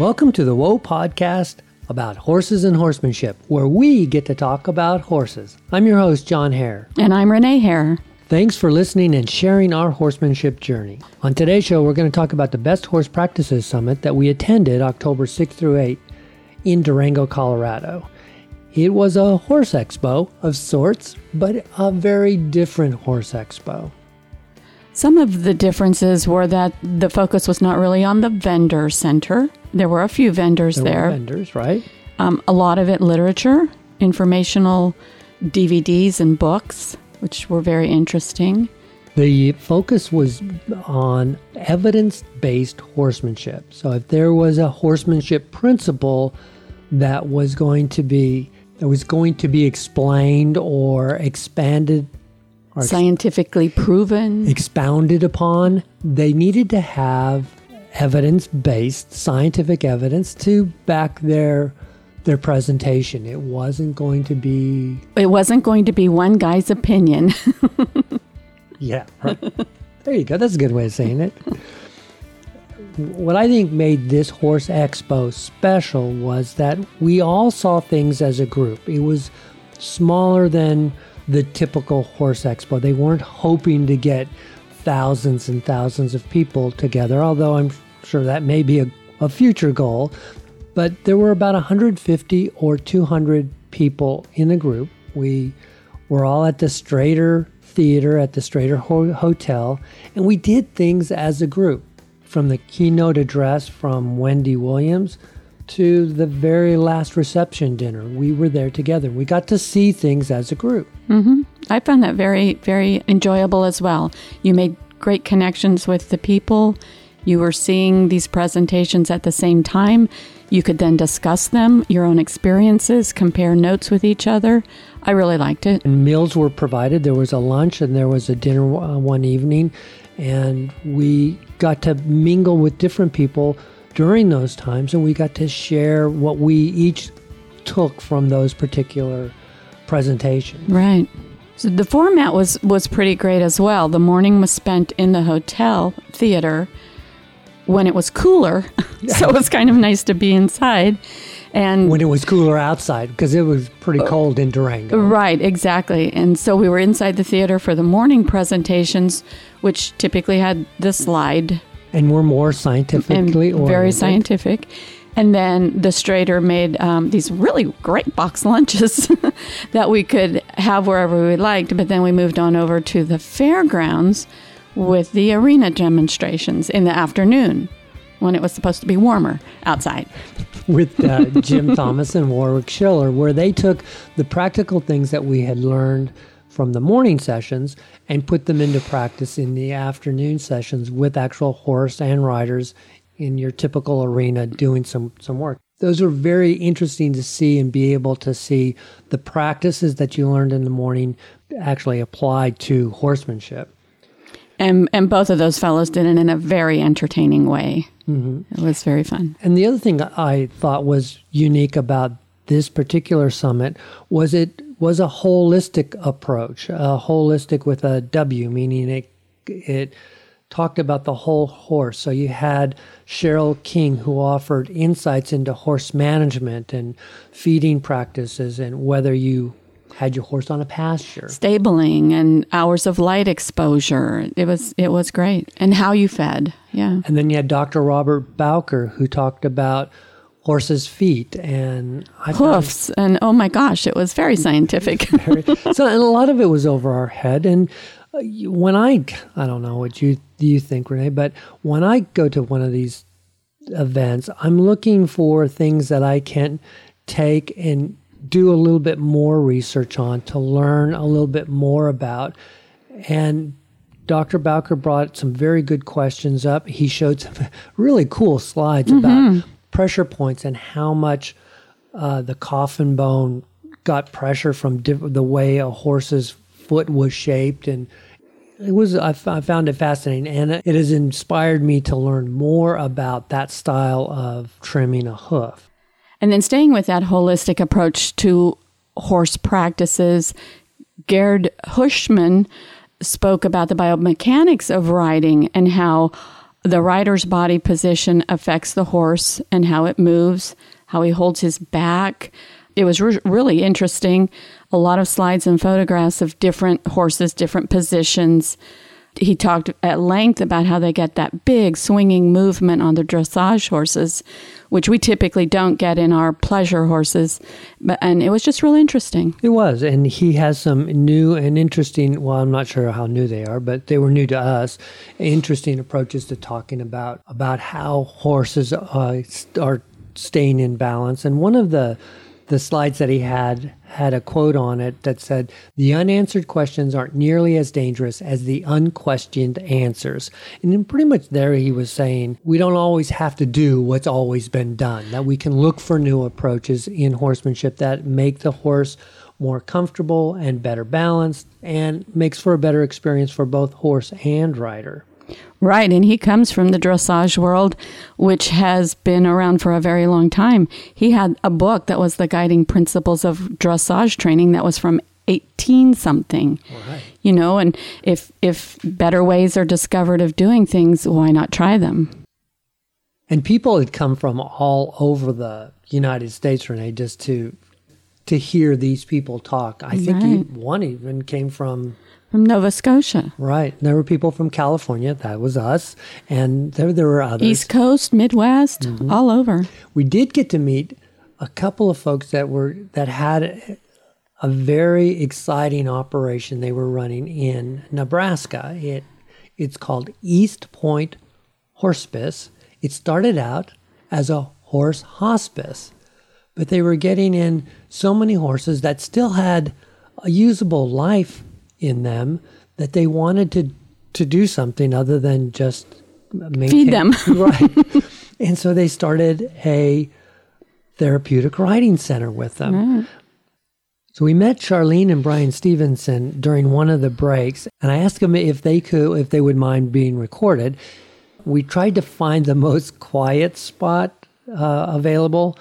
Welcome to the Whoa podcast about horses and horsemanship, where we get to talk about horses. I'm your host, John Hare. And I'm Renee Hare. Thanks for listening and sharing our horsemanship journey. On today's show, we're going to talk about the Best Horse Practices Summit that we attended October 6th through 8th in Durango, Colorado. It was a horse expo of sorts, but a very different horse expo. Some of the differences were that the focus was not really on the vendor center. There were a few vendors There, there. vendors, right? Um, a lot of it literature, informational DVDs and books, which were very interesting. The focus was on evidence based horsemanship. So, if there was a horsemanship principle that was going to be that was going to be explained or expanded Scientifically proven. expounded upon, they needed to have evidence based scientific evidence to back their their presentation. It wasn't going to be It wasn't going to be one guy's opinion. Yeah, right. there you go. That's a good way of saying it. What I think made this horse expo special was that we all saw things as a group. It was smaller than the typical horse expo. They weren't hoping to get thousands and thousands of people together, although I'm sure that may be a, a future goal. But there were about 150 or 200 people in the group. We were all at the Strater Theater at the Strater Ho- Hotel, and we did things as a group. From the keynote address from Wendy Williams to the very last reception dinner, we were there together. We got to see things as a group. I found that very, very enjoyable as well. You made great connections with the people. You were seeing these presentations at the same time. You could then discuss them, your own experiences, compare notes with each other. I really liked it. And meals were provided. There was a lunch and there was a dinner uh, one evening, and we got to mingle with different people during those times, and we got to share what we each took from those particular presentations. Right. So the format was was pretty great as well. The morning was spent in the hotel theater when it was cooler, so it was kind of nice to be inside. And When it was cooler outside, because it was pretty uh, cold in Durango. Right, exactly. And so we were inside the theater for the morning presentations, which typically had the slide And we're more and scientifically very oriented. scientific. And then the Strater made um, these really great box lunches that we could have wherever we liked. But then we moved on over to the fairgrounds with the arena demonstrations in the afternoon when it was supposed to be warmer outside. with uh, Jim Thomas and Warwick Schiller, where they took the practical things that we had learned from the morning sessions and put them into practice in the afternoon sessions with actual horse and riders in your typical arena doing some, some work. Those are very interesting to see and be able to see the practices that you learned in the morning actually applied to horsemanship. And, and both of those fellows did it in a very entertaining way. Mm-hmm. It was very fun. And the other thing I thought was unique about this particular summit was it was a holistic approach, a holistic with a W, meaning it it talked about the whole horse. So you had Cheryl King who offered insights into horse management and feeding practices and whether you had your horse on a pasture. Stabling and hours of light exposure. It was it was great. And how you fed. Yeah. And then you had Dr. Robert Bowker who talked about horses' feet and I Hoofs and oh my gosh, it was very scientific. so and a lot of it was over our head and uh, when i i don't know what you do you think renee but when i go to one of these events i'm looking for things that i can take and do a little bit more research on to learn a little bit more about and Dr. Bowker brought some very good questions up. He showed some really cool slides about pressure points and how much uh, the coffin bone got pressure from diff- the way a horse's foot was shaped. And it was I, f- I found it fascinating. And it has inspired me to learn more about that style of trimming a hoof. And then staying with that holistic approach to horse practices, Gerd Heuschmann spoke about the biomechanics of riding and how the rider's body position affects the horse and how it moves, how he holds his back. It was re- really interesting. A lot of slides and photographs of different horses, different positions. He talked at length about how they get that big swinging movement on the dressage horses, which we typically don't get in our pleasure horses. But, and it was just really interesting. It was. And he has some new and interesting, well, I'm not sure how new they are, but they were new to us, interesting approaches to talking about, about how horses uh, are staying in balance. And one of the the slides that he had had a quote on it that said, The unanswered questions aren't nearly as dangerous as the unquestioned answers. And then pretty much there he was saying, we don't always have to do what's always been done, that we can look for new approaches in horsemanship that make the horse more comfortable and better balanced and makes for a better experience for both horse and rider. Right, and he comes from the dressage world, which has been around for a very long time. He had a book that was the guiding principles of dressage training that was from 18 something. Right. You know, and if if better ways are discovered of doing things, why not try them? And people had come from all over the United States, Renee, just to to hear these people talk. I think right. one even came from from Nova Scotia. Right. There were people from California. That was us. And there, there were others. East Coast, Midwest, mm-hmm. all over. We did get to meet a couple of folks that were that had a very exciting operation they were running in Nebraska. It it's called East Point Hospice. It started out as a horse hospice, but they were getting in so many horses that still had a usable life in them that they wanted to to do something other than just maintain, feed them. right. And so they started a therapeutic riding center with them. Mm. So we met Charlene and Brian Stevenson during one of the breaks, and I asked them if they could, if they would mind being recorded. We tried to find the most quiet spot uh, available,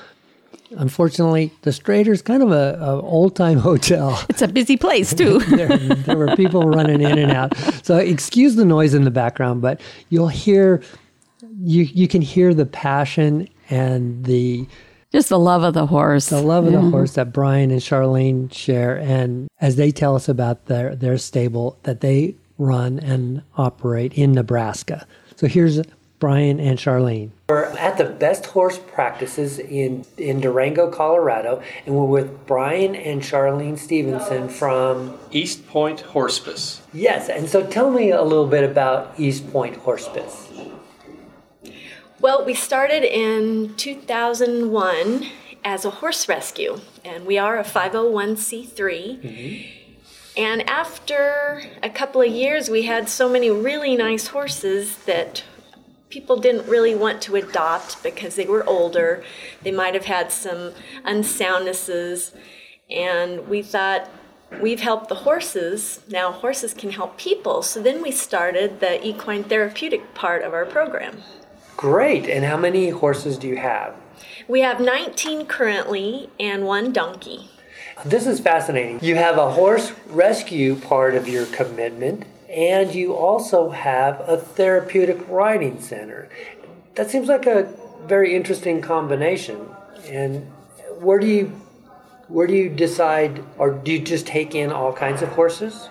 Unfortunately, the Strater's kind of a, a old time hotel. It's a busy place too. there, there were people running in and out. So excuse the noise in the background, but you'll hear you you can hear the passion and the just the love of the horse. The love of yeah. the horse that Brian and Charlene share and as they tell us about their their stable that they run and operate in Nebraska. So here's Brian and Charlene. We're at the best horse practices in, in Durango, Colorado, and we're with Brian and Charlene Stevenson from East Point Hospice. Yes, and so tell me a little bit about East Point Hospice. Well, we started in 2001 as a horse rescue, and we are a 501c3. Mm-hmm. And after a couple of years, we had so many really nice horses that people didn't really want to adopt because they were older. They might have had some unsoundnesses. And we thought, we've helped the horses. Now horses can help people. So then we started the equine therapeutic part of our program. Great. And how many horses do you have? We have 19 currently and one donkey. This is fascinating. You have a horse rescue part of your commitment and you also have a therapeutic riding center. That seems like a very interesting combination. And where do you where do you decide or do you just take in all kinds of horses?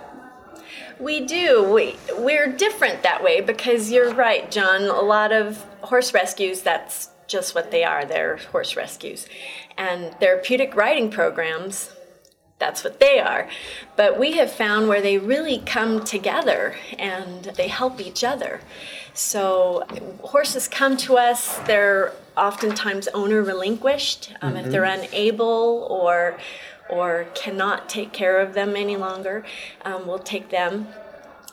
We do. We we're different that way because you're right, John. A lot of horse rescues that's just what they are. They're horse rescues. And therapeutic riding programs that's what they are. But we have found where they really come together and they help each other. So horses come to us, they're oftentimes owner relinquished um, mm-hmm. if they're mm-hmm. unable or or cannot take care of them any longer. Um, we'll take them.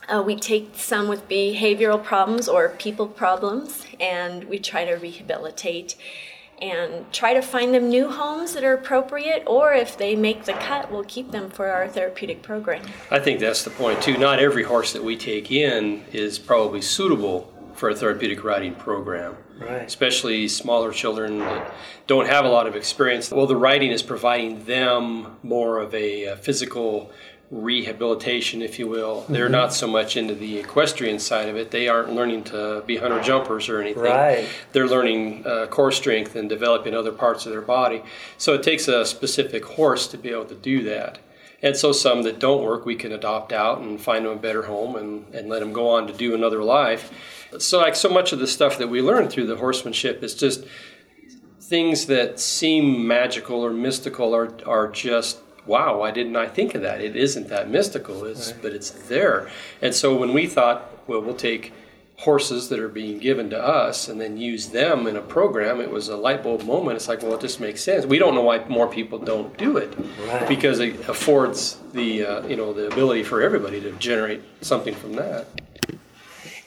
Uh, we take some with behavioral problems or people problems, and we try to rehabilitate and try to find them new homes that are appropriate, or if they make the cut, we'll keep them for our therapeutic program. I think that's the point, too. Not every horse that we take in is probably suitable for a therapeutic riding program. Right. Especially smaller children that don't have a lot of experience. Well, the riding is providing them more of a, a physical rehabilitation, if you will. Mm-hmm. They're not so much into the equestrian side of it. They aren't learning to be hunter jumpers or anything. Right. They're learning uh, core strength and developing other parts of their body. So it takes a specific horse to be able to do that. And so some that don't work, we can adopt out and find them a better home and, and let them go on to do another life. So like so much of the stuff that we learn through the horsemanship is just things that seem magical or mystical are, are just wow, why didn't I think of that? It isn't that mystical, it's, right. but it's there. And so when we thought, well, we'll take horses that are being given to us and then use them in a program, it was a light bulb moment. It's like, well, it just makes sense. We don't know why more people don't do it right. because it affords the uh, you know the ability for everybody to generate something from that.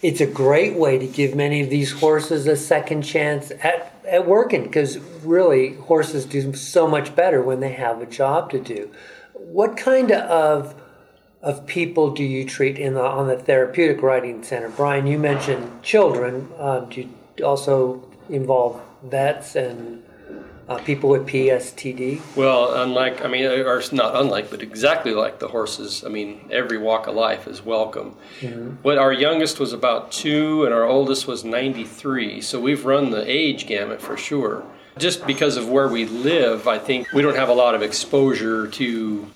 It's a great way to give many of these horses a second chance at at working because really horses do so much better when they have a job to do. What kind of of people do you treat in the, on the therapeutic riding center? Brian, you mentioned children. Um, do you also involve vets and uh, people with PSTD? Well, unlike, I mean, or not unlike, but exactly like the horses. I mean, every walk of life is welcome. Mm-hmm. But our youngest was about two, and our oldest was 93. So we've run the age gamut for sure. Just because of where we live, I think we don't have a lot of exposure to,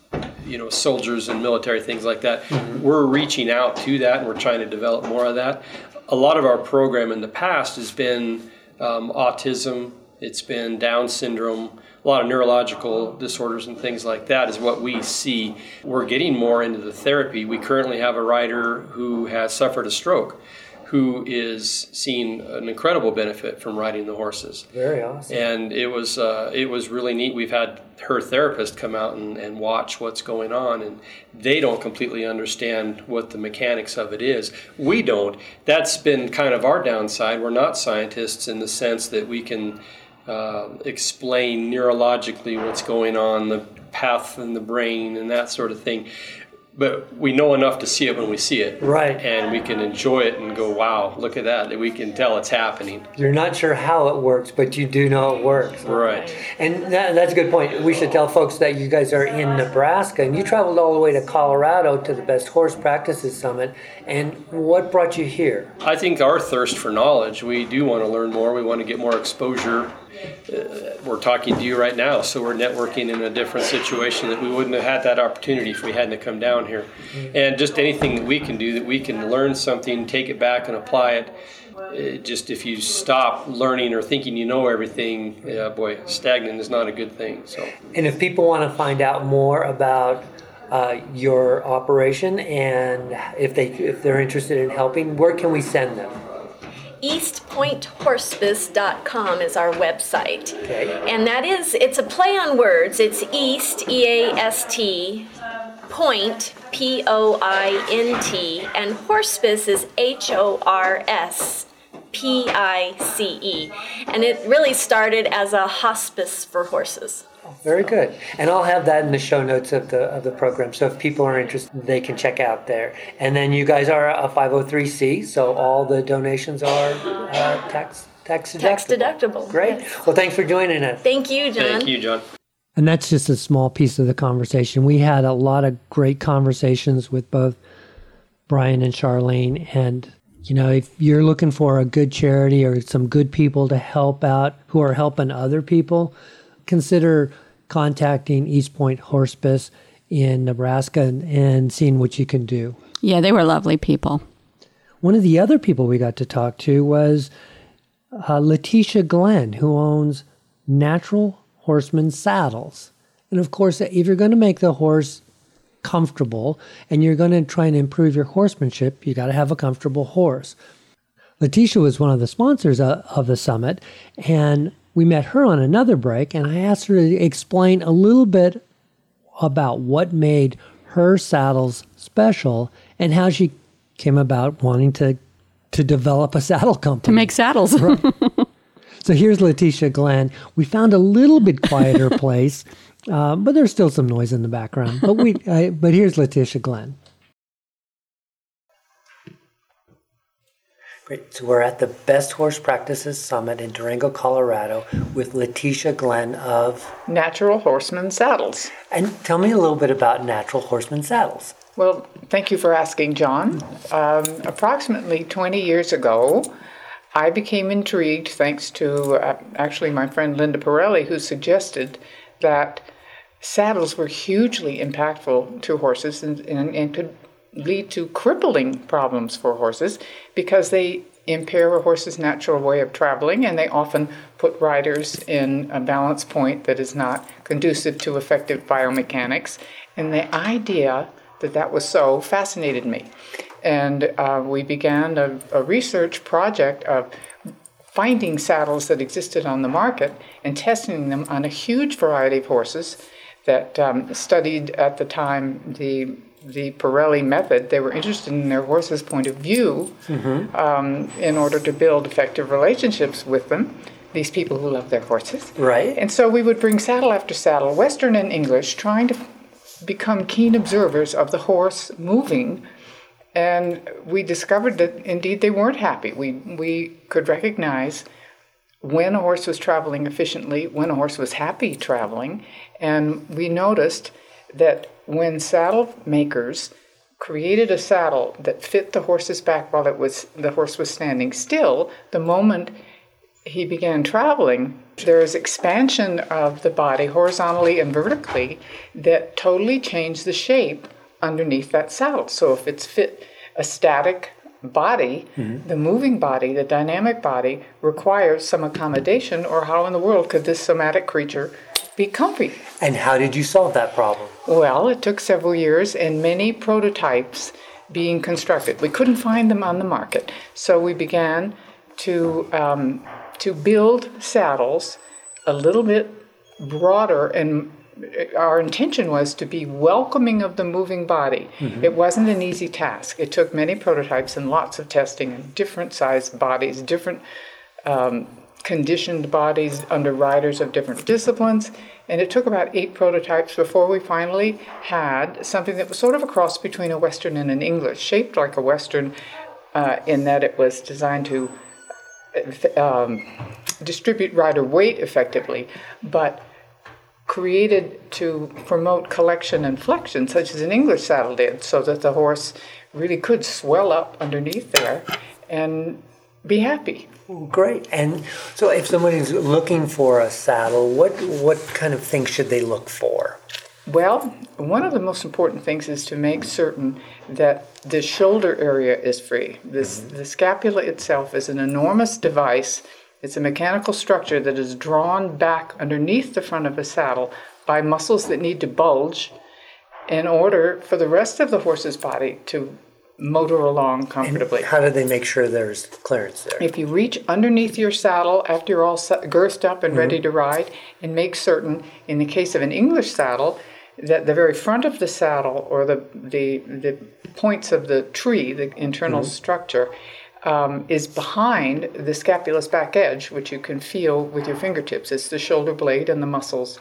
you know, soldiers and military things like that. Mm-hmm. We're reaching out to that, and we're trying to develop more of that. A lot of our program in the past has been um, autism it's been Down syndrome, a lot of neurological disorders and things like that is what we see. We're getting more into the therapy. We currently have a rider who has suffered a stroke who is seeing an incredible benefit from riding the horses. Very awesome. And it was uh, it was really neat. We've had her therapist come out and, and watch what's going on, and they don't completely understand what the mechanics of it is. We don't. That's been kind of our downside. We're not scientists in the sense that we can uh, explain neurologically what's going on, the path in the brain, and that sort of thing. But we know enough to see it when we see it. Right. And we can enjoy it and go, wow, look at that. That we can tell it's happening. You're not sure how it works, but you do know it works. Right. And that, that's a good point. We should tell folks that you guys are in Nebraska and you traveled all the way to Colorado to the Best Horse Practices Summit. And what brought you here? I think our thirst for knowledge. We do want to learn more. We want to get more exposure we're talking to you right now, so we're networking in a different situation that we wouldn't have had that opportunity if we hadn't come down here. And just anything that we can do that we can learn something, take it back and apply it. it just if you stop learning or thinking you know everything, yeah, boy, stagnant is not a good thing. So. And if people want to find out more about uh, your operation and if they if they're interested in helping, where can we send them? eastpointhorspice.com is our website. Okay. And that is, it's a play on words. It's East, E A S T, Point, P O I N T, and Horspice is H O R S. P I C E. And it really started as a hospice for horses. Very good. And I'll have that in the show notes of the of the program. So if people are interested, they can check out there. And then you guys are a 503c, so all the donations are uh, tax tax deductible. Tax deductible. Great. Yes. Well, thanks for joining us. Thank you, John. Thank you, John. And that's just a small piece of the conversation. We had a lot of great conversations with both Brian and Charlene and you know, if you're looking for a good charity or some good people to help out who are helping other people, consider contacting East Point Horspice in Nebraska and, and seeing what you can do. Yeah, they were lovely people. One of the other people we got to talk to was uh, Letitia Glenn, who owns Natural Horseman Saddles. And of course, if you're going to make the horse comfortable and you're going to try and improve your horsemanship, you got to have a comfortable horse. Letitia was one of the sponsors of, of the summit, and we met her on another break, and I asked her to explain a little bit about what made her saddles special and how she came about wanting to to develop a saddle company to make saddles. right. So here's Letitia Glenn. We found a little bit quieter place, uh, but there's still some noise in the background. But we, uh, but here's Letitia Glenn. Great. So we're at the Best Horse Practices Summit in Durango, Colorado with Letitia Glenn of Natural Horseman Saddles. And tell me a little bit about Natural Horseman Saddles. Well, thank you for asking, John. Um, approximately 20 years ago, I became intrigued thanks to uh, actually my friend Linda Parelli, who suggested that saddles were hugely impactful to horses and, and, and could lead to crippling problems for horses because they impair a horse's natural way of traveling and they often put riders in a balance point that is not conducive to effective biomechanics. And the idea that that was so fascinated me. And uh, we began a, a research project of finding saddles that existed on the market and testing them on a huge variety of horses that um, studied at the time the the Parelli method. They were interested in their horse's point of view mm-hmm. um, in order to build effective relationships with them. These people who love their horses, right? And so we would bring saddle after saddle, Western and English, trying to become keen observers of the horse moving. And we discovered that indeed they weren't happy. We, we could recognize when a horse was traveling efficiently, when a horse was happy traveling, and we noticed that when saddle makers created a saddle that fit the horse's back while it was the horse was standing still, the moment he began traveling, there is expansion of the body horizontally and vertically that totally changed the shape underneath that saddle. So if it's fit a static body, mm-hmm. the moving body, the dynamic body requires some accommodation, or how in the world could this somatic creature be comfy? And how did you solve that problem? Well, it took several years and many prototypes being constructed. We couldn't find them on the market, so we began to um, to build saddles a little bit broader and our intention was to be welcoming of the moving body. Mm-hmm. It wasn't an easy task. It took many prototypes and lots of testing and different sized bodies, different um, conditioned bodies under riders of different disciplines. And it took about eight prototypes before we finally had something that was sort of a cross between a Western and an English, shaped like a Western uh, in that it was designed to um, distribute rider weight effectively, but created to promote collection and flexion, such as an English saddle did, so that the horse really could swell up underneath there and be happy. Great. And so, if somebody is looking for a saddle, what what kind of things should they look for? Well, one of the most important things is to make certain that the shoulder area is free. This, mm-hmm. The scapula itself is an enormous device. It's a mechanical structure that is drawn back underneath the front of a saddle by muscles that need to bulge in order for the rest of the horse's body to motor along comfortably. And how do they make sure there's clearance there? If you reach underneath your saddle after you're all girthed up and mm-hmm. ready to ride, and make certain, in the case of an English saddle, that the very front of the saddle or the the, the points of the tree, the internal mm-hmm. structure, um, is behind the scapulous back edge, which you can feel with your fingertips. It's the shoulder blade and the muscles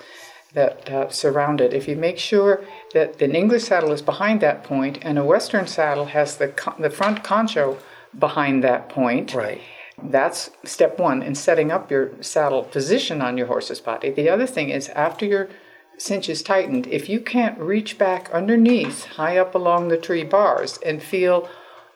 that uh, surround it. If you make sure that an English saddle is behind that point and a Western saddle has the con- the front concho behind that point, right. That's step one in setting up your saddle position on your horse's body. The other thing is after your cinch is tightened, if you can't reach back underneath, high up along the tree bars, and feel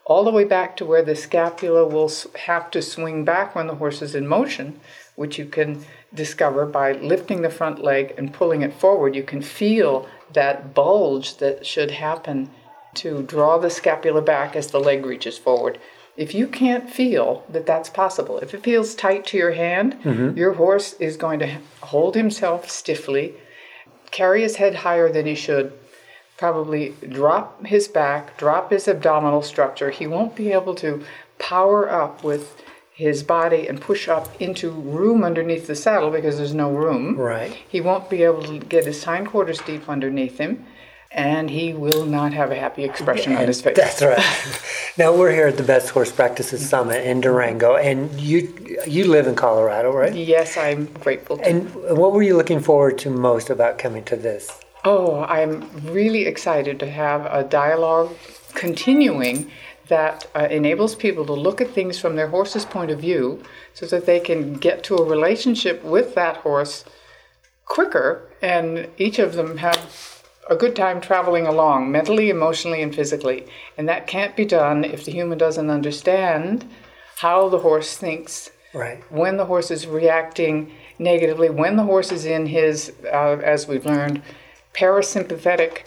all the way back to where the scapula will have to swing back when the horse is in motion, which you can discover by lifting the front leg and pulling it forward. You can feel that bulge that should happen to draw the scapula back as the leg reaches forward. If you can't feel that that's possible, if it feels tight to your hand, mm-hmm. your horse is going to hold himself stiffly carry his head higher than he should, probably drop his back, drop his abdominal structure. He won't be able to power up with his body and push up into room underneath the saddle because there's no room. Right. He won't be able to get his hindquarters deep underneath him and he will not have a happy expression on his face. That's right. now we're here at the Best Horse Practices Summit in Durango, and you you live in Colorado, right? Yes, I'm grateful. To. And what were you looking forward to most about coming to this? Oh, I'm really excited to have a dialogue continuing that uh, enables people to look at things from their horse's point of view so that they can get to a relationship with that horse quicker and each of them have a good time traveling along mentally, emotionally, and physically. And that can't be done if the human doesn't understand how the horse thinks, Right. when the horse is reacting negatively, when the horse is in his, uh, as we've learned, parasympathetic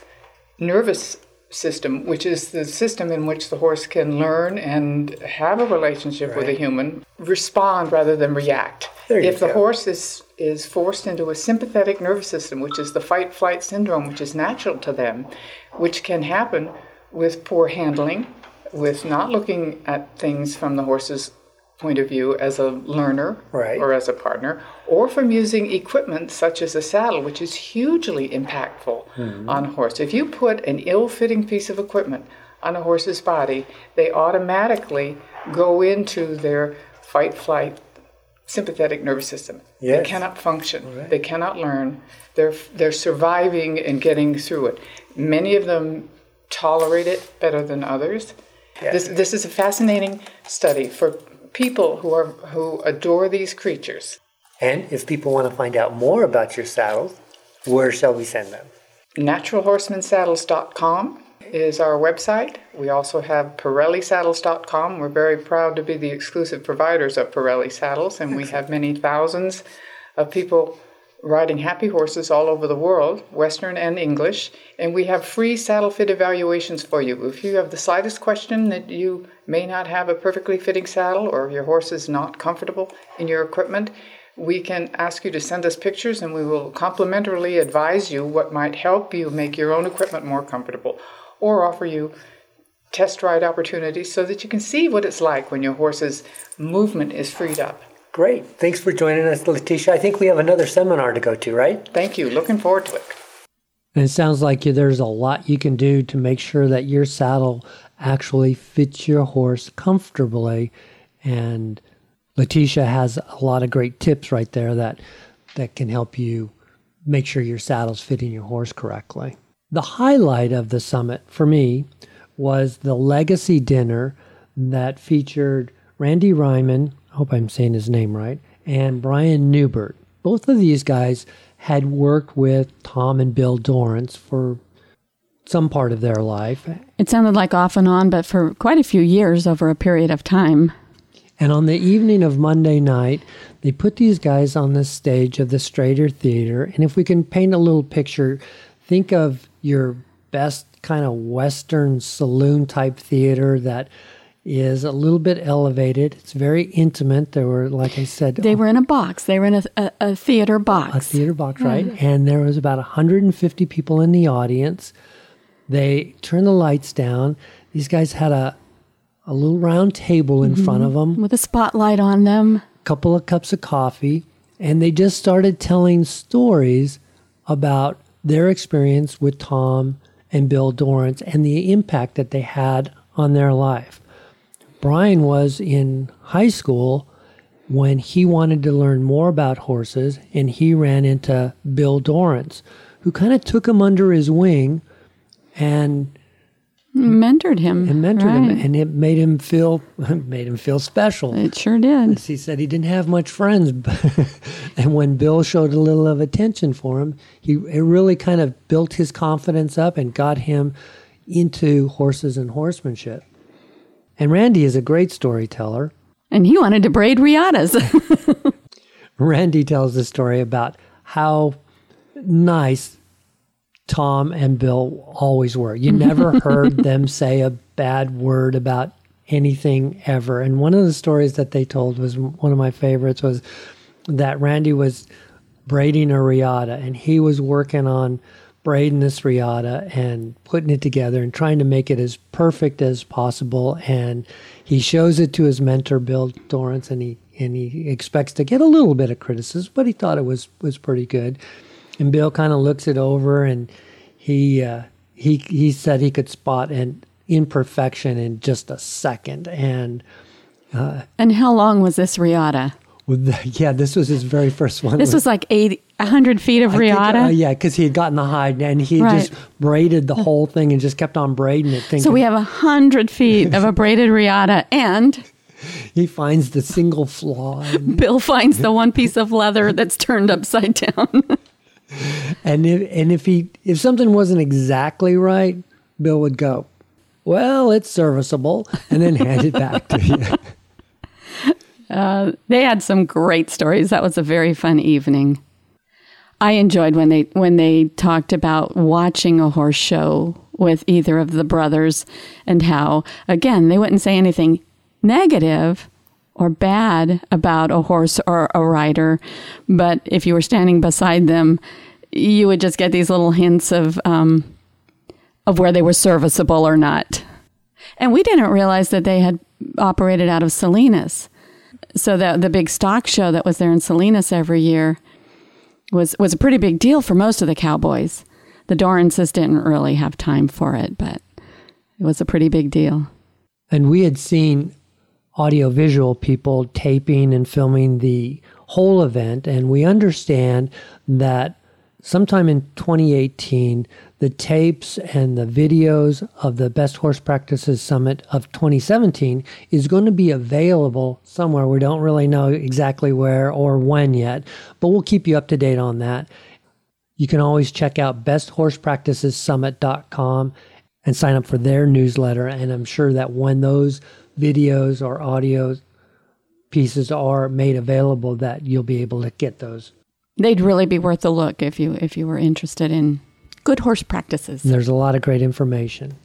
nervous system, which is the system in which the horse can learn and have a relationship with a human, respond rather than react. There if the go. horse is is forced into a sympathetic nervous system, which is the fight flight syndrome, which is natural to them, which can happen with poor handling, with not looking at things from the horse's point of view as a learner Right. or as a partner, or from using equipment such as a saddle, which is hugely impactful mm-hmm. on a horse. If you put an ill fitting piece of equipment on a horse's body, they automatically go into their fight flight sympathetic nervous system. They cannot function. They cannot learn. They're they're surviving and getting through it. Many of them tolerate it better than others. This this is a fascinating study for people who are who adore these creatures. And if people want to find out more about your saddles, where shall we send them? naturalhorsemansaddles.com is our website. We also have parellisaddles.com. We're very proud to be the exclusive providers of Parelli saddles, and we have many thousands of people riding happy horses all over the world, Western and English. And we have free saddle fit evaluations for you. If you have the slightest question that you may not have a perfectly fitting saddle or your horse is not comfortable in your equipment, we can ask you to send us pictures and we will complimentarily advise you what might help you make your own equipment more comfortable or offer you test ride opportunities so that you can see what it's like when your horse's movement is freed up. Great. Thanks for joining us, Letitia. I think we have another seminar to go to, right? Thank you. Looking forward to it. And it sounds like there's a lot you can do to make sure that your saddle actually fits your horse comfortably. And Letitia has a lot of great tips right there that that can help you make sure your saddle's fitting your horse correctly. The highlight of the summit for me was the legacy dinner that featured Randy Rieman, I hope I'm saying his name right, and Bryan Neubert. Both of these guys had worked with Tom and Bill Dorrance for some part of their life. It sounded like off and on, but for quite a few years over a period of time. And on the evening of Monday night, they put these guys on the stage of the Strater Theater. And if we can paint a little picture, think of your best kind of Western saloon type theater that is a little bit elevated. It's very intimate. There were, like I said, They were in a box. They were in a, a, a theater box. a theater box, mm-hmm. right? And there was about 150 people in the audience. They turned the lights down. These guys had a a little round table in mm-hmm. front of them, with a spotlight on them. A couple of cups of coffee, and they just started telling stories about their experience with Tom and Bill Dorrance and the impact that they had on their life. Brian was in high school when he wanted to learn more about horses, and he ran into Bill Dorrance, who kind of took him under his wing and Mentored him. and mentored Right. him, and it made him feel made him feel special. It sure did. He said he didn't have much friends, and when Bill showed a little of attention for him, he it really kind of built his confidence up and got him into horses and horsemanship. And Randy is a great storyteller. And he wanted to braid riatas. Randy tells the story about how nice Tom and Bill always were. You never heard them say a bad word about anything ever. And one of the stories that they told was one of my favorites was that Randy was braiding a riata and he was working on braiding this riata and putting it together and trying to make it as perfect as possible. And he shows it to his mentor Bill Dorrance and he and he expects to get a little bit of criticism but he thought it was was pretty good. And Bill kind of looks it over and he uh, he he said he could spot an imperfection in just a second. And and how long was this riata? with the, yeah this was his very first one. This was like eight A hundred feet of think, riata. uh, yeah, because he had gotten the hide and he Right. just braided the whole thing and just kept on braiding it. Thinking So we have a hundred feet of a braided riata, and he finds the single flaw, Bill finds the one piece of leather that's turned upside down. and if and if he if something wasn't exactly right, Bill would go, "Well, it's serviceable," and then hand it back to you. they had some great stories. That was a very fun evening. I enjoyed when they when they talked about watching a horse show with either of the brothers and how again they wouldn't say anything negative or bad about a horse or a rider, but if you were standing beside them, you would just get these little hints of um, of where they were serviceable or not. And we didn't realize that they had operated out of Salinas so the the big stock show that was there in Salinas every year was was a pretty big deal for most of the cowboys. The Dorrances didn't really have time for it, but it was a pretty big deal. And we had seen audiovisual people taping and filming the whole event, and we understand that sometime in 2018, the tapes and the videos of the Best Horse Practices Summit of 2017 is going to be available somewhere. We don't really know exactly where or when yet, but we'll keep you up to date on that. You can always check out besthorsepracticessummit.com and sign up for their newsletter. And I'm sure that when those videos or audio pieces are made available, that you'll be able to get those. They'd really be worth a look if you if you were interested in good horse practices. There's a lot of great information.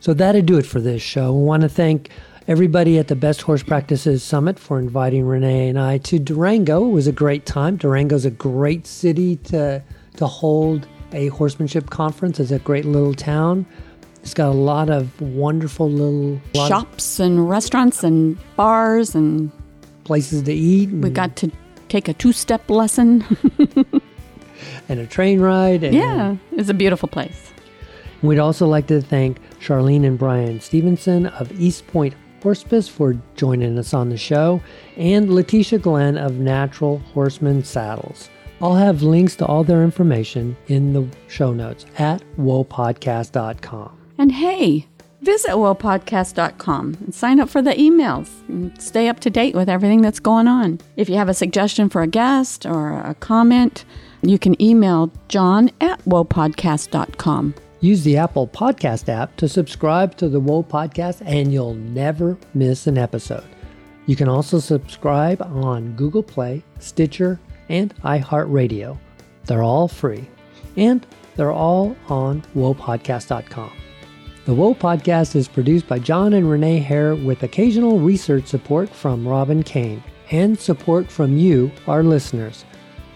So that'd do it for this show. We want to thank everybody at the Best Horse Practices Summit for inviting Renee and I to Durango. It was a great time. Durango's a great city to to hold a horsemanship conference. It's a great little town. It's got a lot of wonderful little lot of Shops and restaurants and bars and places to eat and, we got to take a two-step lesson. and a train ride. And yeah, it's a beautiful place. We'd also like to thank Charlene and Brian Stevenson of East Point Hospice for joining us on the show, and Letitia Glenn of Natural Horseman Saddles. I'll have links to all their information in the show notes at whoapodcast.com. And hey, visit whoapodcast.com and sign up for the emails and stay up to date with everything that's going on. If you have a suggestion for a guest or a comment, you can email john at whoapodcast.com. Use the Apple Podcast app to subscribe to the Whoa Podcast, and you'll never miss an episode. You can also subscribe on Google Play, Stitcher, and iHeartRadio. They're all free, and they're all on WhoaPodcast.com. The Whoa Podcast is produced by John and Renee Hare with occasional research support from Robin Kane and support from you, our listeners.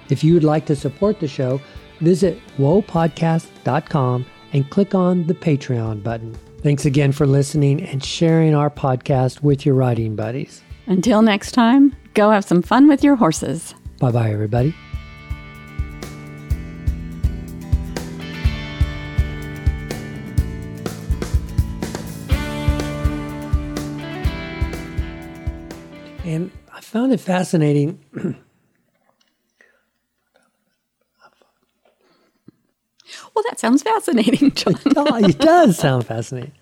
If you would like to support the show, visit whoapodcast.com and click on the Patreon button. Thanks again for listening and sharing our podcast with your riding buddies. Until next time, go have some fun with your horses. Bye bye, everybody. Found it fascinating. Well, that sounds fascinating, John. oh, it does sound fascinating.